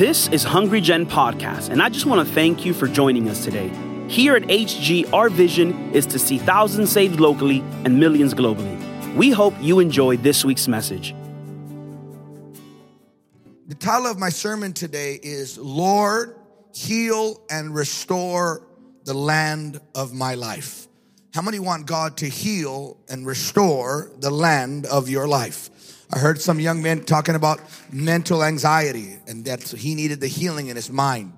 This is Hungry Gen Podcast, and I just want to thank you for joining us today. Here at HG, our vision is to see thousands saved locally and millions globally. We hope you enjoy this week's message. The title of my sermon today is Lord, Heal and Restore the Land of My Life. How many want God to heal and restore the land of your life? I heard some young men talking about mental anxiety and that he needed the healing in his mind.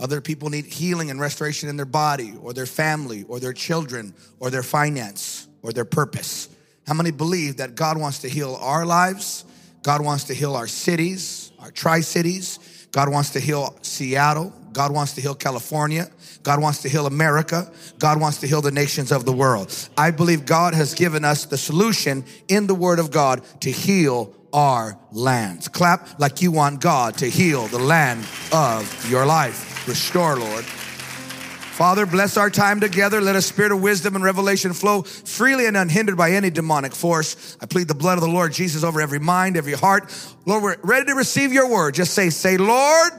Other people need healing and restoration in their body or their family or their children or their finance or their purpose. How many believe that God wants to heal our lives? God wants to heal our cities, our tri cities. God wants to heal Seattle. God wants to heal California. God wants to heal America. God wants to heal the nations of the world. I believe God has given us the solution in the Word of God to heal our lands. Clap like you want God to heal the land of your life. Restore, Lord. Father, bless our time together. Let a spirit of wisdom and revelation flow freely and unhindered by any demonic force. I plead the blood of the Lord Jesus over every mind, every heart. Lord, we're ready to receive your word. Just say, say, Lord,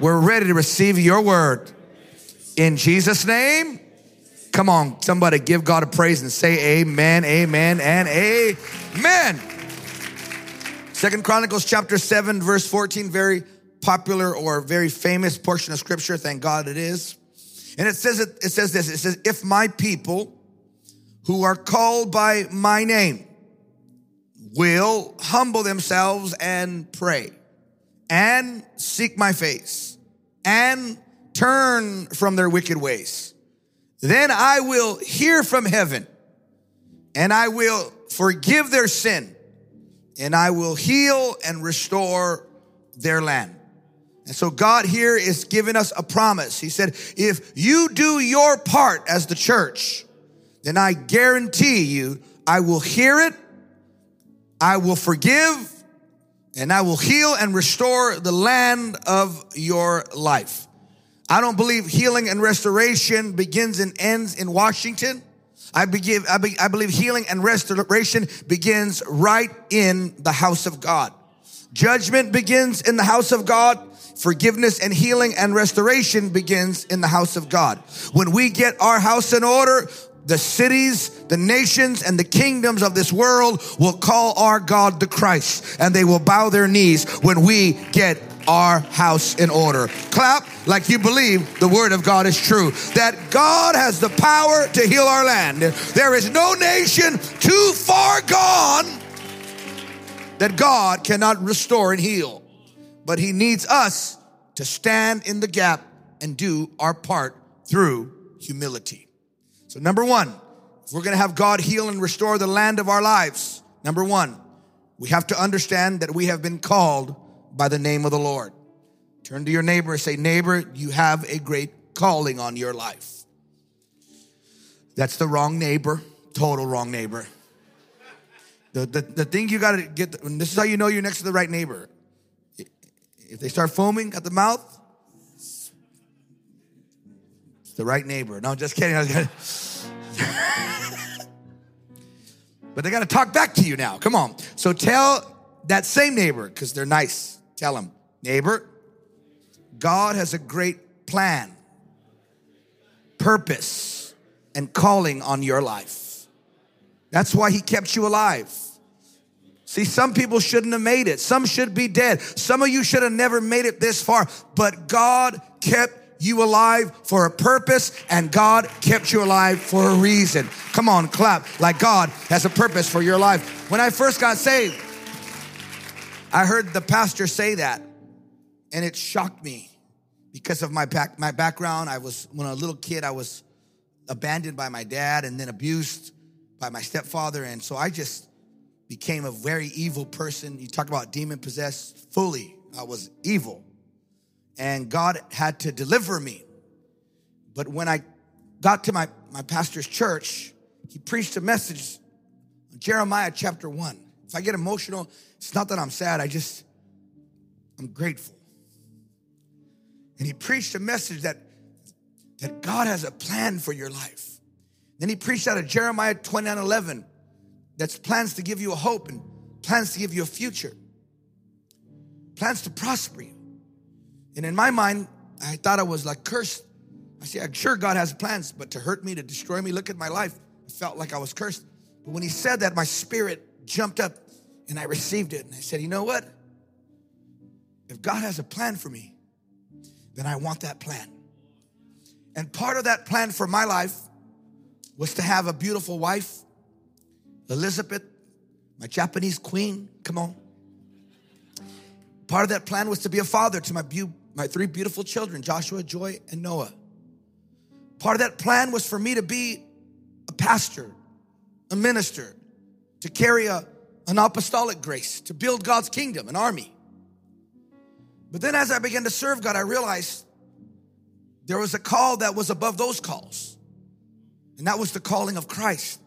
we're ready to receive your word. In Jesus' name, come on, somebody give God a praise and say amen, amen, and amen. Second Chronicles chapter 7, verse 14, very popular or very famous portion of scripture. Thank God it is. And it says, it, it says this, it says, if my people who are called by my name will humble themselves and pray and seek my face and turn from their wicked ways. Then I will hear from heaven and I will forgive their sin and I will heal and restore their land. And so God here is giving us a promise. He said, if you do your part as the church, then I guarantee you I will hear it, I will forgive, and I will heal and restore the land of your life. I don't believe healing and restoration begins and ends in Washington. I, believe, I, be, I believe healing and restoration begins right in the house of God. Judgment begins in the house of God. Forgiveness and healing and restoration begins in the house of God. When we get our house in order, the cities, the nations, and the kingdoms of this world will call our God the Christ and they will bow their knees when we get our house in order. Clap like you believe the word of God is true. That God has the power to heal our land. There is no nation too far gone that God cannot restore and heal. But he needs us to stand in the gap and do our part through humility. So number one, if we're to have God heal and restore the land of our lives, number one, we have to understand that we have been called by the name of the Lord. Turn to your neighbor and say, neighbor, you have a great calling on your life. That's the wrong neighbor, total wrong neighbor. The, the, the thing you got to get, this is how you know you're next to the right neighbor. If they start foaming at the mouth, the right neighbor. No, just kidding. but they got to talk back to you now. Come on. So tell that same neighbor, because they're nice, tell them, neighbor, God has a great plan, purpose, and calling on your life. That's why He kept you alive. See, some people shouldn't have made it. Some should be dead. Some of you should have never made it this far, but God kept you alive for a purpose and God kept you alive for a reason. Come on, clap like God has a purpose for your life. When I first got saved, I heard the pastor say that, and it shocked me because of my back, my background. I was when a little kid, I was abandoned by my dad and then abused by my stepfather, and so I just became a very evil person. You talk about demon possessed, fully. I was evil, and God had to deliver me. But when I got to my my pastor's church, he preached a message, Jeremiah chapter one. If I get emotional, it's not that I'm sad, I just, I'm grateful. And he preached a message that, that God has a plan for your life. Then he preached out of Jeremiah 29 11, that's plans to give you a hope and plans to give you a future, plans to prosper you. And in my mind, I thought I was like cursed. I said, I'm sure God has plans, but to hurt me, to destroy me, look at my life. I felt like I was cursed. But when he said that, my spirit jumped up and I received it. And I said, you know what? If God has a plan for me, then I want that plan. And part of that plan for my life was to have a beautiful wife, Elizabeth, my Japanese queen. Come on. Part of that plan was to be a father to my, be- my three beautiful children, Joshua, Joy, and Noah. Part of that plan was for me to be a pastor, a minister, to carry a, an apostolic grace, to build God's kingdom, an army. But then as I began to serve God, I realized there was a call that was above those calls. And that was the calling of Christ.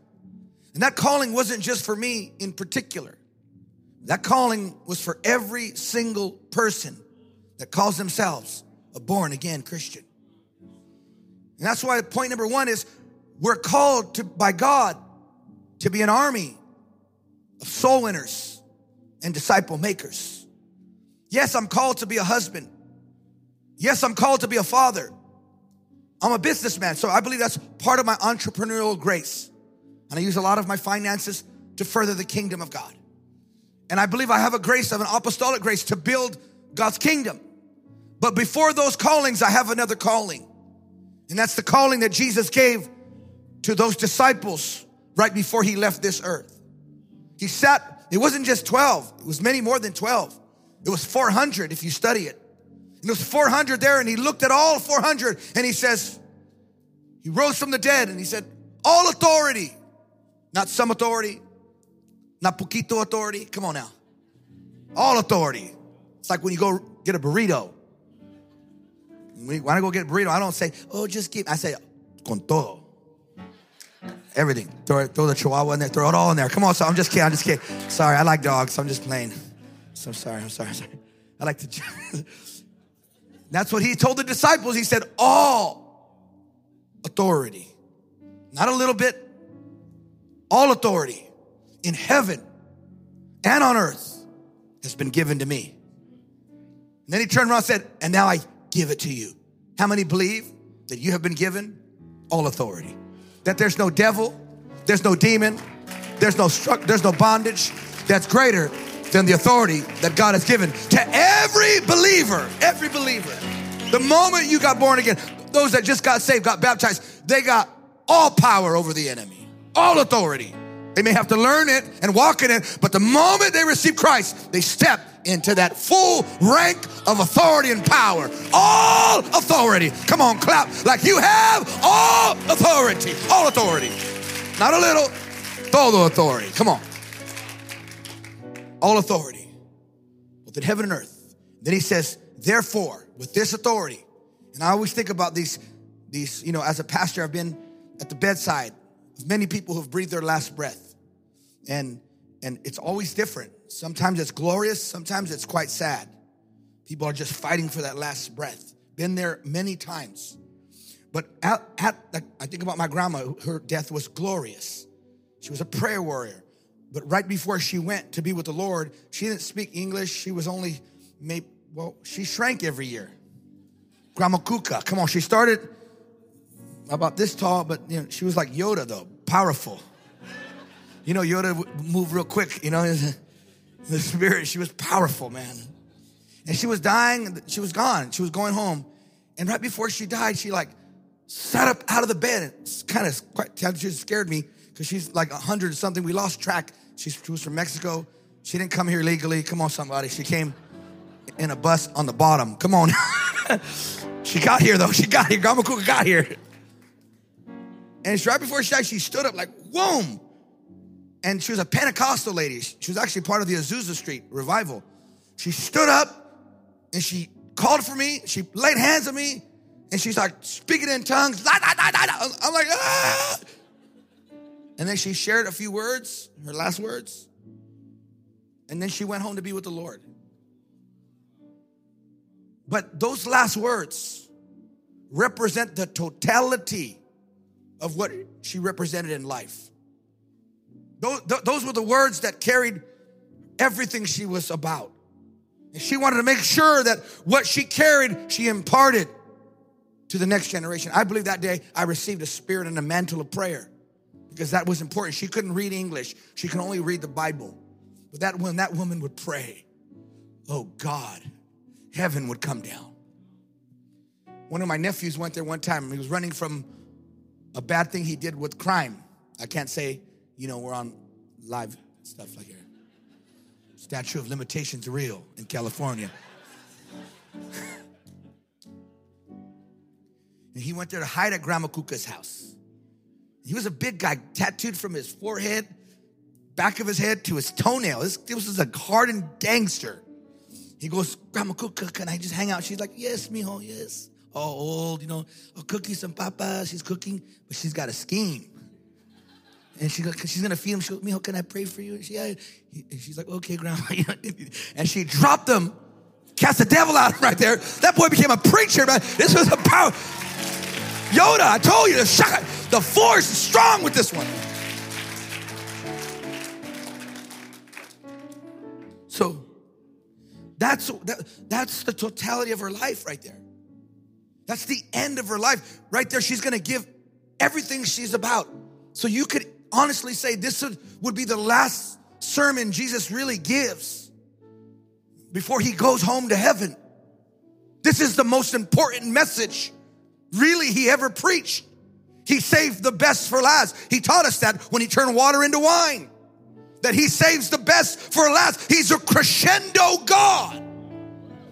And that calling wasn't just for me in particular. That calling was for every single person that calls themselves a born again Christian. And that's why point number one is we're called to, by God to be an army of soul winners and disciple makers. Yes, I'm called to be a husband. Yes, I'm called to be a father. I'm a businessman, so I believe that's part of my entrepreneurial grace. And I use a lot of my finances to further the kingdom of God. And I believe I have a grace of an apostolic grace to build God's kingdom. But before those callings, I have another calling. And that's the calling that Jesus gave to those disciples right before he left this earth. He sat, it wasn't just 12, it was many more than 12. It was 400 if you study it. And it was 400 there, and he looked at all 400 and he says, He rose from the dead and he said, All authority, not some authority, not poquito authority. Come on now. All authority. It's like when you go get a burrito. When I go get burrito, I don't say, oh, just give. I say, con todo. Everything. Throw, throw the chihuahua in there. Throw it all in there. Come on, so I'm just kidding. I'm just kidding. Sorry, I like dogs. So I'm just playing. So sorry. I'm sorry. I'm sorry. I like to. That's what he told the disciples. He said, all authority. Not a little bit. All authority in heaven and on earth has been given to me. And then he turned around and said, and now I give it to you. How many believe that you have been given all authority? That there's no devil, there's no demon, there's no there's no bondage that's greater than the authority that God has given to every believer. Every believer. The moment you got born again, those that just got saved, got baptized, they got all power over the enemy, all authority. They may have to learn it and walk in it, but the moment they receive Christ, they step into that full rank of authority and power. All authority. Come on, clap like you have all authority. All authority. Not a little, todo authority. Come on. All authority. Both in heaven and earth. Then he says, therefore, with this authority, and I always think about these, these, you know, as a pastor, I've been at the bedside of many people who've breathed their last breath and and it's always different. Sometimes it's glorious, sometimes it's quite sad. People are just fighting for that last breath. Been there many times. But at, at I think about my grandma, her death was glorious. She was a prayer warrior. But right before she went to be with the Lord, she didn't speak English. She was only, maybe, well, she shrank every year. Grandma Kuka, come on, she started about this tall, but you know, she was like Yoda though, powerful. You know, Yoda moved real quick, you know, the spirit, she was powerful, man. And she was dying, she was gone, she was going home. And right before she died, she like sat up out of the bed. It's kind of quite, she scared me because she's like a hundred or something. We lost track. She, she was from Mexico. She didn't come here legally. Come on, somebody. She came in a bus on the bottom. Come on. she got here though. She got here. Grandma Kuka got here. And it's right before she died, she stood up like, whoom and she was a Pentecostal lady. She was actually part of the Azusa Street revival. She stood up and she called for me. She laid hands on me and she's like speaking in tongues. I'm like, ah! And then she shared a few words, her last words. And then she went home to be with the Lord. But those last words represent the totality of what she represented in life. Those, were the words that carried everything she was about. And she wanted to make sure that what she carried, she imparted to the next generation. I believe that day I received a spirit and a mantle of prayer because that was important. She couldn't read English, she could only read the Bible. But that when that woman would pray, oh God, heaven would come down. One of my nephews went there one time. He was running from a bad thing he did with crime. I can't say, you know, we're on live stuff like here. Statue of limitations real in California. and he went there to hide at Grandma Kuka's house. He was a big guy, tattooed from his forehead, back of his head to his toenail. This, this was a hardened gangster. He goes, Grandma Kuka, can I just hang out? She's like, yes, mijo, yes. All old, you know, oh, cookies and papa. She's cooking, but she's got a scheme. And she, she's gonna feed him. She goes, mijo, can I pray for you? And, she, yeah. and she's like, okay, grandma. and she dropped him, cast the devil out right there. That boy became a preacher, man. This was a power. Yoda, I told you, the, shock, the force is strong with this one. So that's, that, that's the totality of her life right there. That's the end of her life. Right there, she's gonna give everything she's about. So you could honestly say this would be the last sermon Jesus really gives before he goes home to heaven. This is the most important message really he ever preached. He saved the best for last. He taught us that when he turned water into wine, that he saves the best for last. He's a crescendo God.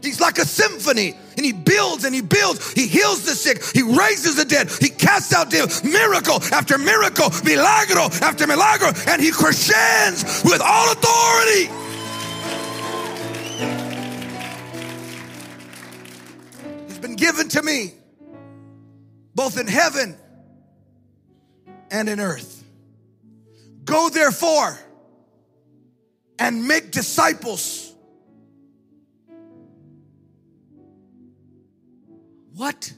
He's like a symphony and he builds and he builds. He heals the sick. He raises the dead. He casts out devils. Miracle after miracle, milagro after milagro, and he crescends with all authority. He's been given to me both in heaven and in earth. Go therefore and make disciples What?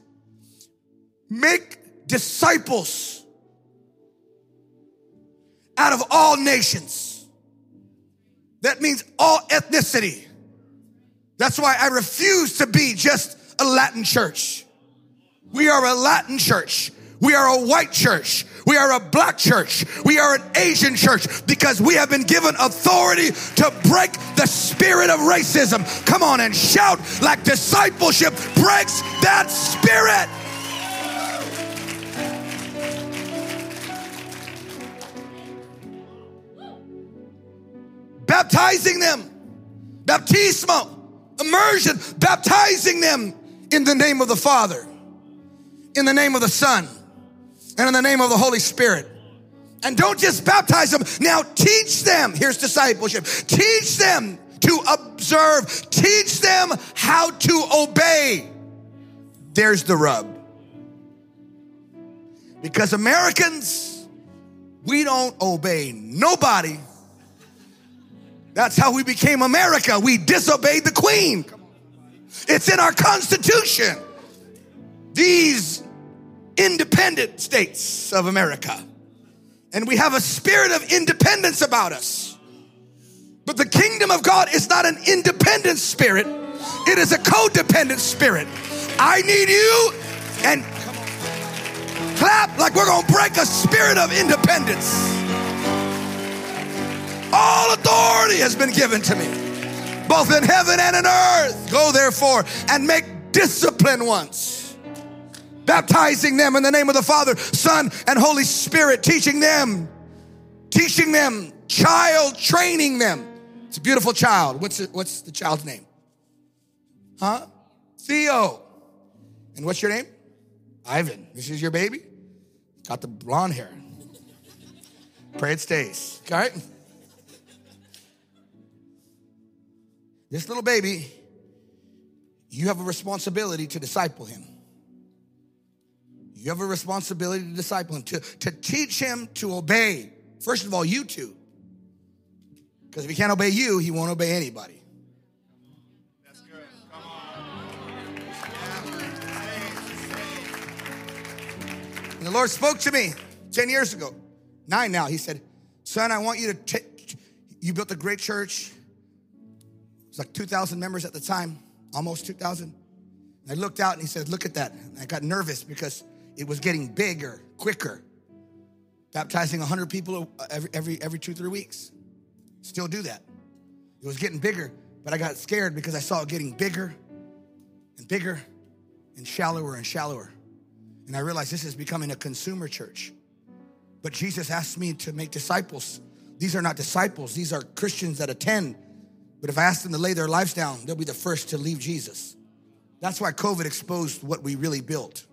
Make disciples out of all nations. That means all ethnicity. That's why I refuse to be just a Latin church. We are a Latin church. We are a white church. We are a black church. We are an Asian church because we have been given authority to break the spirit of racism. Come on and shout like discipleship breaks that spirit. Baptizing them, baptismo, immersion, baptizing them in the name of the Father, in the name of the Son, and in the name of the Holy Spirit. And don't just baptize them. Now teach them. Here's discipleship. Teach them to observe. Teach them how to obey. There's the rub. Because Americans, we don't obey nobody. That's how we became America. We disobeyed the Queen. It's in our Constitution. These independent states of America. And we have a spirit of independence about us. But the kingdom of God is not an independent spirit, it is a codependent spirit. I need you and clap like we're gonna break a spirit of independence. All authority has been given to me, both in heaven and in earth. Go therefore and make discipline once baptizing them in the name of the Father, Son, and Holy Spirit, teaching them, teaching them, child training them. It's a beautiful child. What's it, what's the child's name? Huh? Theo. And what's your name? Ivan. This is your baby? Got the blonde hair. Pray it stays. All right? This little baby, you have a responsibility to disciple him. You have a responsibility to disciple him, to, to teach him to obey. First of all, you two. Because if he can't obey you, he won't obey anybody. That's good. Come on. And the Lord spoke to me 10 years ago, nine now. He said, Son, I want you to take, you built a great church, It was like 2,000 members at the time, almost 2,000. I looked out and he said, Look at that. And I got nervous because it was getting bigger, quicker. Baptizing 100 people every, every, every two, three weeks. Still do that. It was getting bigger, but I got scared because I saw it getting bigger and bigger and shallower and shallower. And I realized this is becoming a consumer church. But Jesus asked me to make disciples. These are not disciples, these are Christians that attend. But if I ask them to lay their lives down, they'll be the first to leave Jesus. That's why COVID exposed what we really built.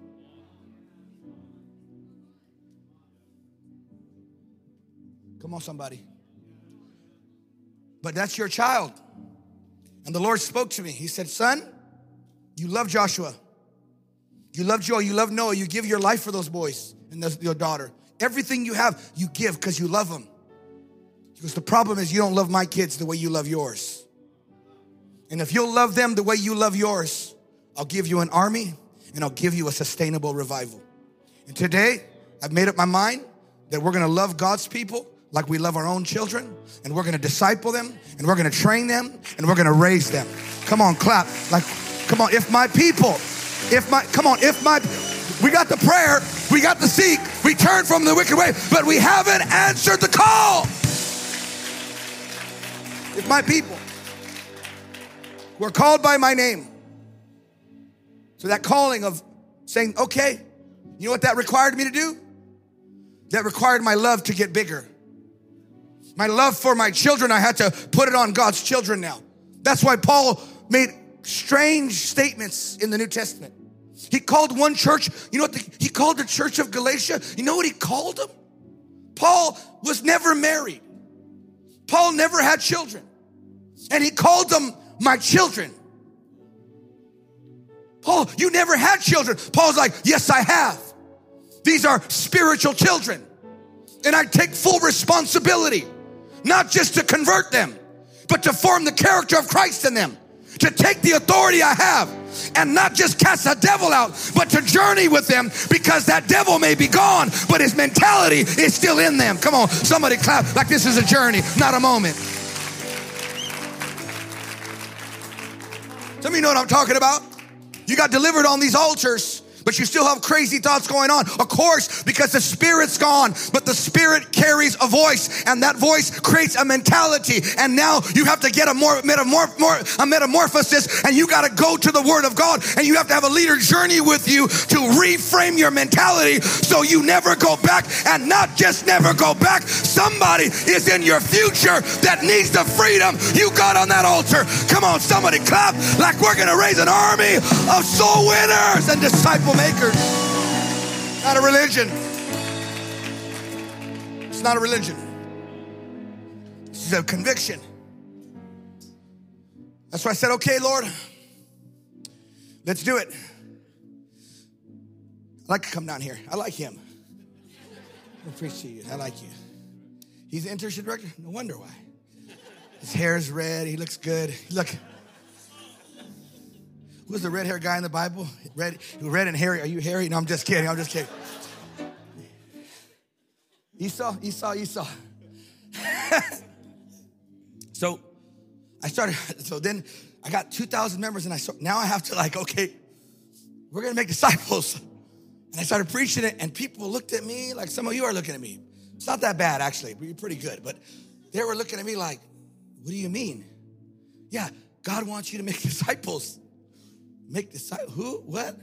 Come on, somebody. But that's your child. And the Lord spoke to me. He said, Son, you love Joshua. You love Joel. You love Noah. You give your life for those boys and your daughter. Everything you have, you give because you love them. Because the problem is, you don't love my kids the way you love yours. And if you'll love them the way you love yours, I'll give you an army and I'll give you a sustainable revival. And today, I've made up my mind that we're gonna love God's people like we love our own children, and we're gonna disciple them, and we're gonna train them, and we're gonna raise them. Come on, clap. Like, come on, if my people, if my, come on, if my, we got the prayer, we got the seek, we turn from the wicked way, but we haven't answered the call. If my people were called by my name, so that calling of saying, okay, you know what that required me to do? That required my love to get bigger. My love for my children, I had to put it on God's children now. That's why Paul made strange statements in the New Testament. He called one church, you know what? The, he called the church of Galatia, you know what he called them? Paul was never married. Paul never had children. And he called them my children. Paul, you never had children. Paul's like, yes, I have. These are spiritual children. And I take full responsibility, not just to convert them, but to form the character of Christ in them, to take the authority I have and not just cast a devil out, but to journey with them because that devil may be gone, but his mentality is still in them. Come on, somebody clap like this is a journey, not a moment. Some of you know what I'm talking about. You got delivered on these altars but you still have crazy thoughts going on. Of course, because the spirit's gone, but the spirit carries a voice, and that voice creates a mentality. And now you have to get a more, more a metamorphosis, and you got to go to the Word of God, and you have to have a leader journey with you to reframe your mentality so you never go back, and not just never go back. Somebody is in your future that needs the freedom you got on that altar. Come on, somebody clap like we're going to raise an army of soul winners and disciples disciple makers. Not a religion. It's not a religion. this is a conviction. That's why I said, okay, Lord, let's do it. I like to come down here. I like him. I appreciate you. I like you. He's the internship director? No wonder why. His hair is red. He looks good. Look. Who's the red hair guy in the Bible? Red, red and hairy. Are you hairy? No, I'm just kidding. I'm just kidding. Esau, Esau, Esau. so I started, so then I got 2,000 members and I saw, now I have to like, okay, we're gonna make disciples. And I started preaching it and people looked at me like some of you are looking at me. It's not that bad actually, you're pretty good. But they were looking at me like, what do you mean? Yeah, God wants you to make disciples. Make disciples. Who? What?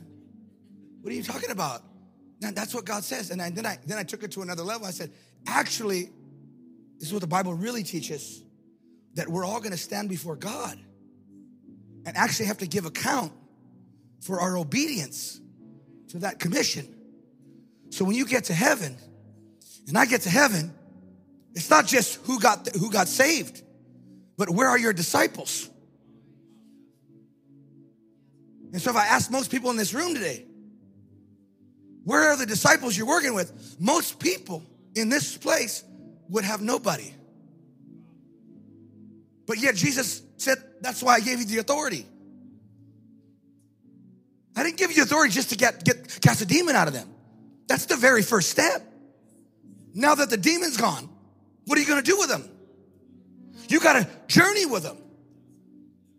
What are you talking about? Now, that's what God says. And I, then I then I took it to another level. I said, actually, this is what the Bible really teaches: that we're all going to stand before God and actually have to give account for our obedience to that commission. So when you get to heaven, and I get to heaven, it's not just who got who got saved, but where are your disciples? And so if I ask most people in this room today, where are the disciples you're working with? Most people in this place would have nobody. But yet Jesus said, that's why I gave you the authority. I didn't give you authority just to get, get cast a demon out of them. That's the very first step. Now that the demon's gone, what are you gonna do with them? You gotta journey with them.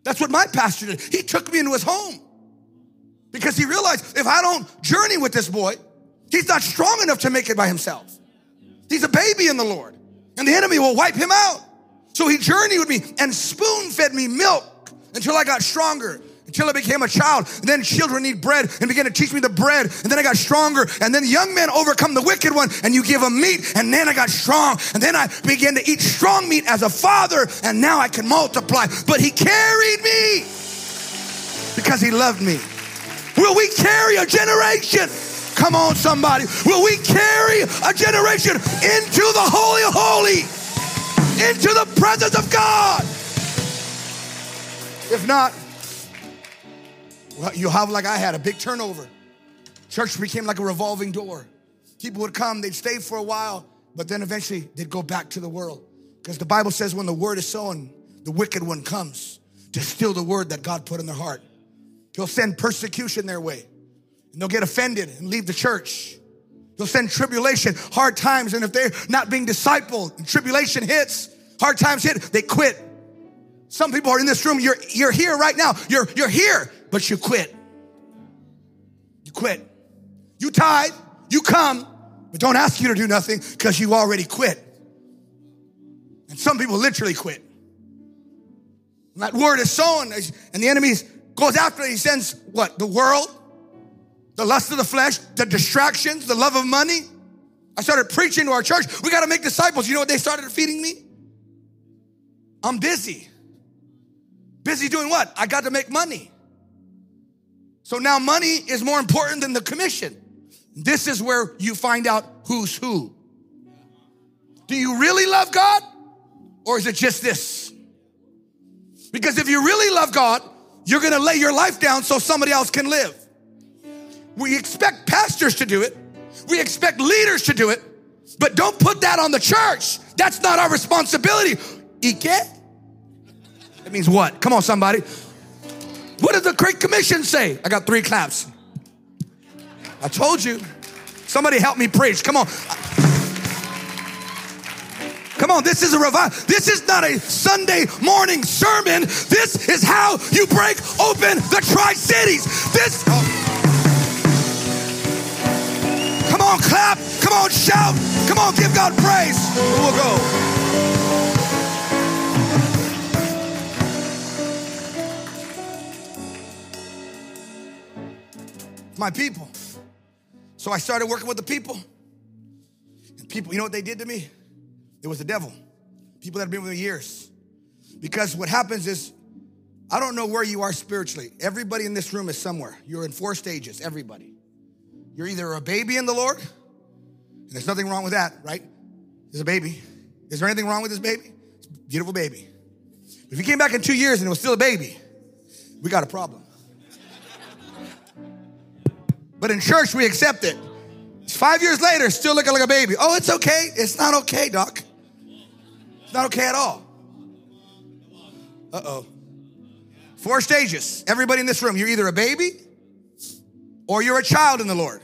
That's what my pastor did. He took me into his home because he realized if I don't journey with this boy, he's not strong enough to make it by himself. He's a baby in the Lord, and the enemy will wipe him out. So he journeyed with me and spoon fed me milk until I got stronger until I became a child. And then children need bread and began to teach me the bread. And then I got stronger. And then young men overcome the wicked one and you give them meat. And then I got strong. And then I began to eat strong meat as a father. And now I can multiply. But he carried me because he loved me. Will we carry a generation? Come on, somebody. Will we carry a generation into the Holy of Holy? Into the presence of God? If not, well, you have like I had a big turnover. Church became like a revolving door. People would come, they'd stay for a while, but then eventually they'd go back to the world. Because the Bible says when the word is sown, the wicked one comes to steal the word that God put in their heart. He'll send persecution their way, and they'll get offended and leave the church. He'll send tribulation, hard times, and if they're not being discipled and tribulation hits, hard times hit, they quit. Some people are in this room, you're, you're here right now. You're, you're here, but you quit. You quit. You tithe, you come, but don't ask you to do nothing because you already quit. And some people literally quit. And that word is sown, and the enemy goes after. He sends what? The world, the lust of the flesh, the distractions, the love of money. I started preaching to our church. We got to make disciples. You know what they started feeding me? I'm busy. Busy doing what? I got to make money. So now money is more important than the commission. This is where you find out who's who. Do you really love God? Or is it just this? Because if you really love God, you're gonna lay your life down so somebody else can live. We expect pastors to do it, we expect leaders to do it, but don't put that on the church. That's not our responsibility. Ike? That means what? Come on, somebody. What does the Great Commission say? I got three claps. I told you. Somebody help me preach. Come on. Come on, this is a revival. This is not a Sunday morning sermon. This is how you break open the Tri Cities. This. Oh. Come on, clap. Come on, shout. Come on, give God praise. We'll go. my people. So I started working with the people. And people, you know what they did to me? It was the devil. People that have been with me years. Because what happens is, I don't know where you are spiritually. Everybody in this room is somewhere. You're in four stages, everybody. You're either a baby in the Lord, and there's nothing wrong with that, right? There's a baby. Is there anything wrong with this baby? It's a beautiful baby. If you came back in two years and it was still a baby, we got a problem. But in church, we accept it. Five years later, still looking like a baby. Oh, it's okay. It's not okay, doc. Not okay at all. Uh oh. Four stages. Everybody in this room, you're either a baby or you're a child in the Lord.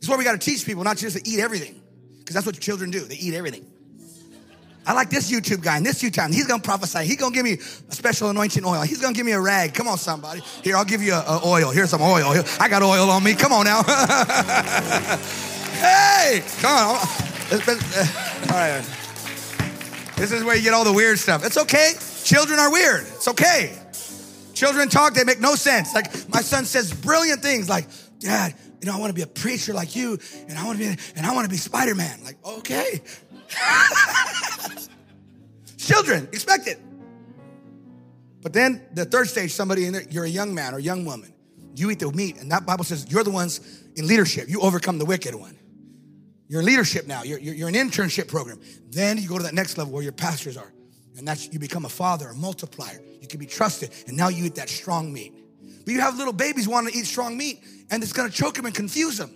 Is why we got to teach people not just to eat everything, because that's what children do. They eat everything. I like this YouTube guy and this YouTube time. He's gonna prophesy. He's gonna give me a special anointing oil. He's gonna give me a rag. Come on, somebody. Here, I'll give you a, a oil. Here's some oil. Here, I got oil on me. Come on now. hey, come on. All right. This is where you get all the weird stuff. It's okay. Children are weird. It's okay. Children talk, they make no sense. Like my son says brilliant things like, Dad, you know, I want to be a preacher like you, and I want to be, and I want to be Spider-Man. Like, okay. Children, expect it. But then the third stage, somebody in there, you're a young man or young woman. You eat the meat, and that Bible says you're the ones in leadership. You overcome the wicked one. You're in leadership now. You're, you're, you're an internship program. Then you go to that next level where your pastors are. And that's you become a father, a multiplier. You can be trusted. And now you eat that strong meat. But you have little babies wanting to eat strong meat, and it's gonna choke them and confuse them.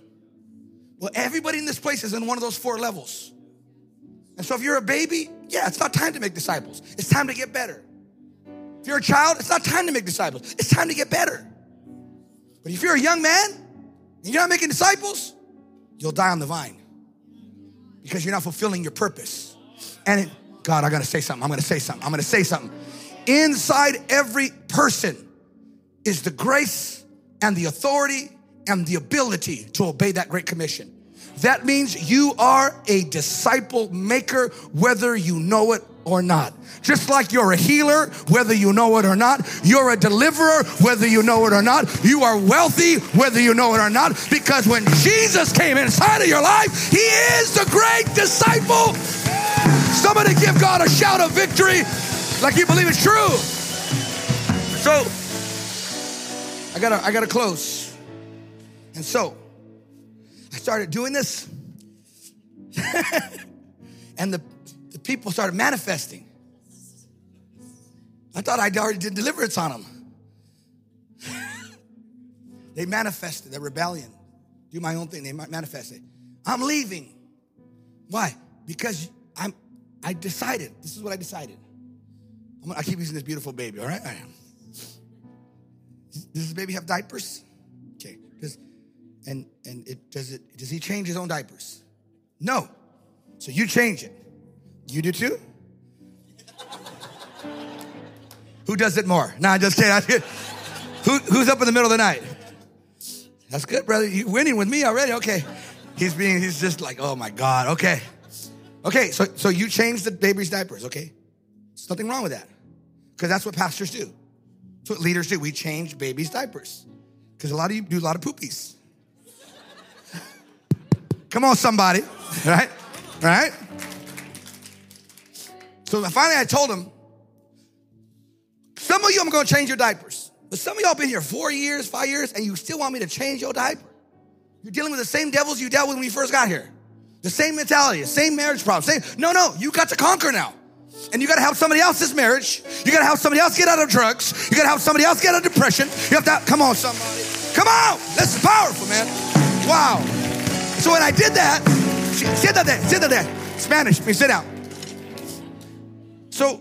Well, everybody in this place is in one of those four levels. And so if you're a baby, yeah, it's not time to make disciples. It's time to get better. If you're a child, it's not time to make disciples. It's time to get better. But if you're a young man and you're not making disciples, you'll die on the vine because you're not fulfilling your purpose. And it, God, I gotta say something. I'm gonna say something. I'm gonna say something. inside every person is the grace and the authority and the ability to obey that great commission. That means you are a disciple maker, whether you know it or not. Just like you're a healer, whether you know it or not. You're a deliverer, whether you know it or not. You are wealthy, whether you know it or not. Because when Jesus came inside of your life, He is the great disciple. Somebody give God a shout of victory like you believe it's true. So, I gotta, I gotta close. And so, I started doing this, and the, people started manifesting. I thought I'd already did deliverance on them. they manifested their rebellion. Do my own thing. They manifested. I'm leaving. Why? Because I'm. I decided. This is what I decided. I keep using this beautiful baby. All right, I am. Does this baby have diapers? Okay. Does and and it does it does he change his own diapers? No. So you change it. You do too? Who does it more? Nah, I just kidding. Who, who's up in the middle of the night? That's good, brother. You're winning with me already. Okay. He's being, he's just like, oh my God. Okay. Okay, so so you change the baby's diapers, okay? There's nothing wrong with that. Because that's what pastors do. That's what leaders do. We change babies' diapers. Because a lot of you do a lot of poopies. Come on, somebody. Right? Right? So finally I told him, some of you I'm gonna change your diapers. But some of y'all been here four years, five years, and you still want me to change your diaper. You're dealing with the same devils you dealt with when you first got here. The same mentality, the same marriage problem. Same, no, no, you got to conquer now. And you gotta help somebody else's marriage. You gotta help somebody else get out of drugs. You gotta help somebody else get out of depression. You have to, come on, somebody. Come on. This is powerful, man. Wow. So when I did that, sit down there, sit down there. Spanish, me sit down. So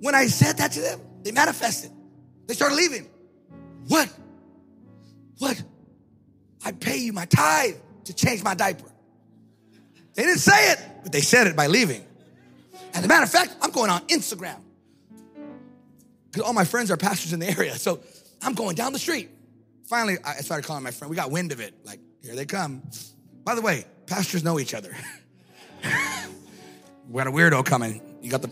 when I said that to them, they manifested. They started leaving. What? What? I pay you my tithe to change my diaper. They didn't say it, but they said it by leaving. As a matter of fact, I'm going on Instagram. Because all my friends are pastors in the area. So I'm going down the street. Finally, I started calling my friend. We got wind of it. Like, here they come. By the way, pastors know each other. we got a weirdo coming. You got the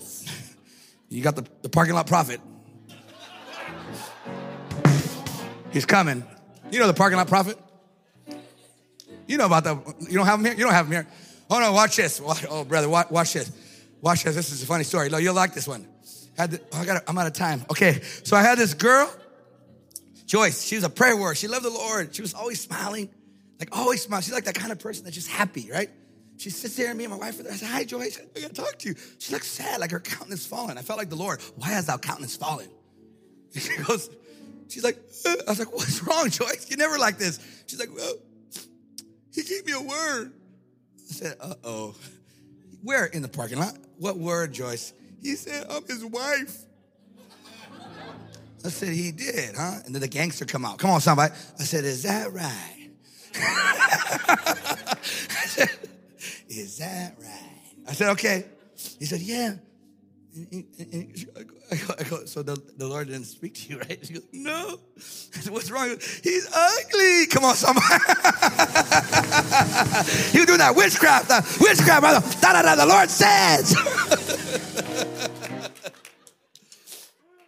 you got the, the parking lot prophet. He's coming. You know the parking lot prophet? You know about that. You don't have him here? You don't have him here. Oh no, watch this. Oh, brother, watch, watch this. Watch this. This is a funny story. No, you'll like this one. Had the, oh, I got. I'm out of time. Okay, so I had this girl, Joyce. She was a prayer warrior. She loved the Lord. She was always smiling, like always smiling. She's like that kind of person that's just happy, right? She sits there and me and my wife are there. I said, "Hi, Joyce. I gotta talk to you." She looks sad, like her countenance fallen. I felt like the Lord. Why has thou countenance fallen? She goes. She's like, uh. I was like, what's wrong, Joyce? You never like this. She's like, well, he gave me a word. I said, uh oh. Where in the parking lot? What word, Joyce? He said, I'm his wife. I said, he did, huh? And then the gangster come out. Come on, somebody. I said, is that right? I said, is that right? I said, okay. He said, yeah. I go. so the, the Lord didn't speak to you, right? She goes, no. I said, what's wrong? He's ugly. Come on, somebody. he was doing that witchcraft, uh, witchcraft, brother. Da, da, da, the Lord says.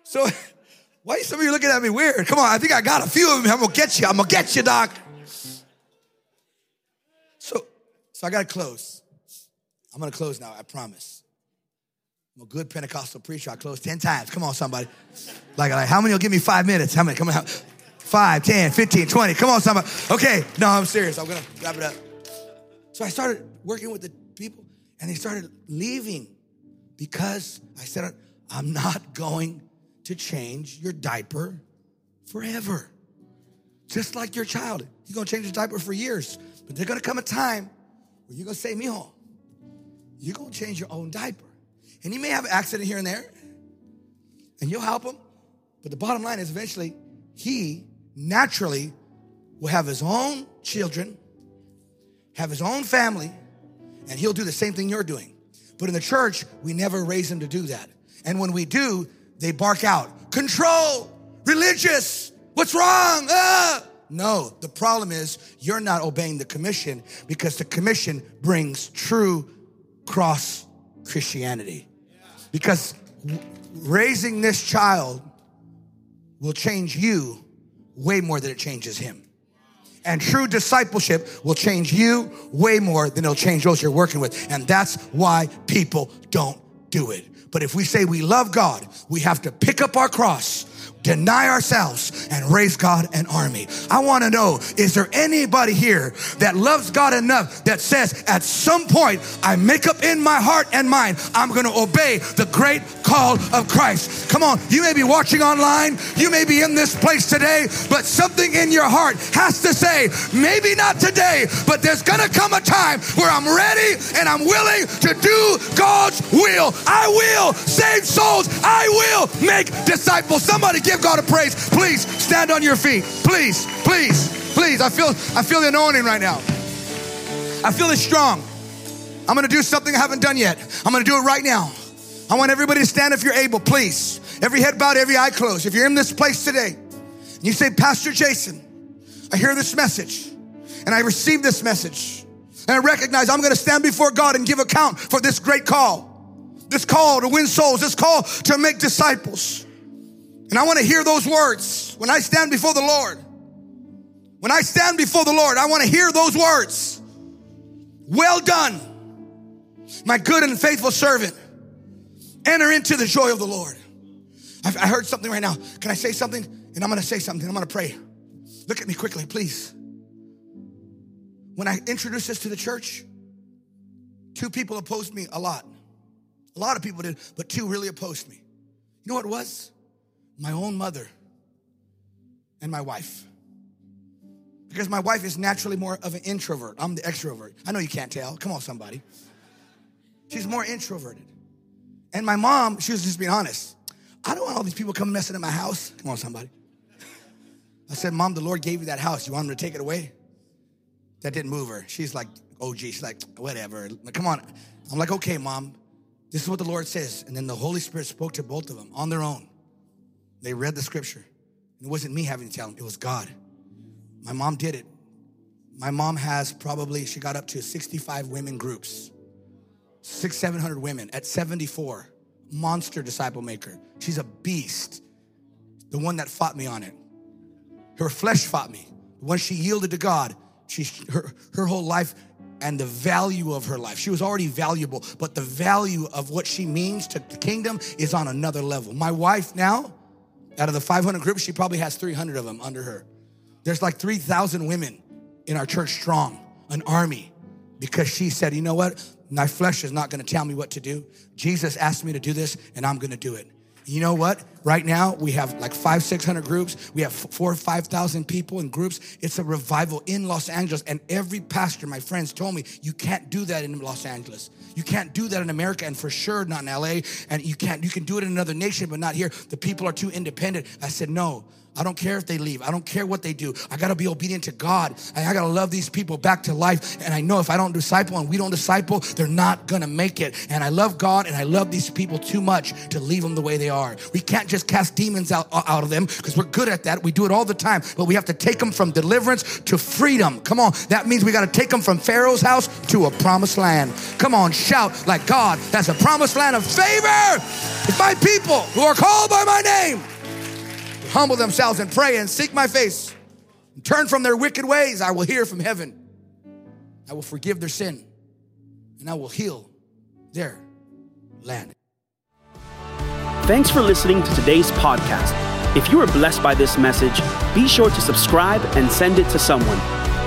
so why are some of you looking at me weird? Come on, I think I got a few of them. I'm gonna get you. I'm gonna get you, doc. So, so I gotta close. I'm gonna close now, I promise. I'm a good Pentecostal preacher. I close 10 times. Come on, somebody. Like, like how many will give me five minutes? How many? Come on. 5, 10, 15, 20. Come on, somebody. Okay, no, I'm serious. I'm going to wrap it up. So I started working with the people, and they started leaving because I said, I'm not going to change your diaper forever. Just like your child. You're going to change your diaper for years. But there's going to come a time where you're going to say, mijo, you're going to change your own diaper. And he may have an accident here and there, and you'll help him. But the bottom line is eventually he naturally will have his own children, have his own family, and he'll do the same thing you're doing. But in the church, we never raise him to do that. And when we do, they bark out, control, religious, what's wrong? Ah! No, the problem is you're not obeying the commission because the commission brings true cross Christianity. Because raising this child will change you way more than it changes him. And true discipleship will change you way more than it'll change those you're working with. And that's why people don't do it. But if we say we love God, we have to pick up our cross deny ourselves and raise God an army. I want to know is there anybody here that loves God enough that says at some point I make up in my heart and mind I'm going to obey the great call of Christ? Come on, you may be watching online, you may be in this place today, but something in your heart has to say, maybe not today, but there's going to come a time where I'm ready and I'm willing to do God's will. I will save souls. I will make disciples. Somebody give give God a praise, please stand on your feet. Please, please, please. I feel I feel the anointing right now. I feel it strong. I'm gonna do something I haven't done yet. I'm gonna do it right now. I want everybody to stand if you're able, please. Every head bowed, every eye closed. If you're in this place today, and you say, Pastor Jason, I hear this message, and I receive this message, and I recognize I'm gonna stand before God and give account for this great call. This call to win souls, this call to make disciples. And I want to hear those words when I stand before the Lord. When I stand before the Lord, I want to hear those words. Well done, my good and faithful servant. Enter into the joy of the Lord. i've heard something right now. Can I say something? And I'm going to say something. I'm going to pray. Look at me quickly, please. When I introduced this to the church, two people opposed me a lot. A lot of people did, but two really opposed me. You know what it was? My own mother and my wife. Because my wife is naturally more of an introvert. I'm the extrovert. I know you can't tell. Come on, somebody. She's more introverted. And my mom, she was just being honest. I don't want all these people coming messing in my house. Come on, somebody. I said, Mom, the Lord gave you that house. You want him to take it away? That didn't move her. She's like, oh, gee. She's like, whatever. Come on. I'm like, okay, Mom. This is what the Lord says. And then the Holy Spirit spoke to both of them on their own. They read the scripture. It wasn't me having to tell them, it was God. My mom did it. My mom has probably, she got up to 65 women groups, six, 700 women at 74. Monster disciple maker. She's a beast. The one that fought me on it. Her flesh fought me. When she yielded to God, she, her, her whole life and the value of her life. She was already valuable, but the value of what she means to the kingdom is on another level. My wife now, out of the 500 groups, she probably has 300 of them under her. There's like 3,000 women in our church strong, an army, because she said, you know what? My flesh is not gonna tell me what to do. Jesus asked me to do this, and I'm gonna do it. You know what? Right now, we have like five, 600 groups. We have four 5,000 people in groups. It's a revival in Los Angeles. And every pastor, my friends, told me, you can't do that in Los Angeles. You can't do that in America and for sure not in LA. And you can't, you can do it in another nation, but not here. The people are too independent. I said, no. I don't care if they leave. I don't care what they do. I got to be obedient to God. I got to love these people back to life. And I know if I don't disciple and we don't disciple, they're not going to make it. And I love God and I love these people too much to leave them the way they are. We can't just cast demons out, uh, out of them because we're good at that. We do it all the time. But we have to take them from deliverance to freedom. Come on. That means we got to take them from Pharaoh's house to a promised land. Come on, shout like God. That's a promised land of favor. It's my people who are called by my name humble themselves and pray and seek my face and turn from their wicked ways, I will hear from heaven. I will forgive their sin and I will heal their land. Thanks for listening to today's podcast. If you were blessed by this message, be sure to subscribe and send it to someone.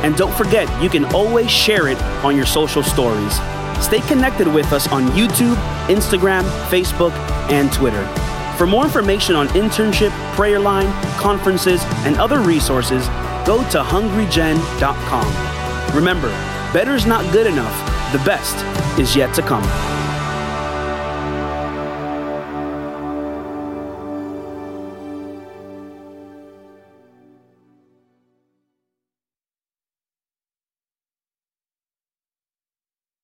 And don't forget, you can always share it on your social stories. Stay connected with us on YouTube, Instagram, Facebook, and Twitter. For more information on internship, prayer line, conferences, and other resources, go to hungrygen.com. Remember, better is not good enough, the best is yet to come.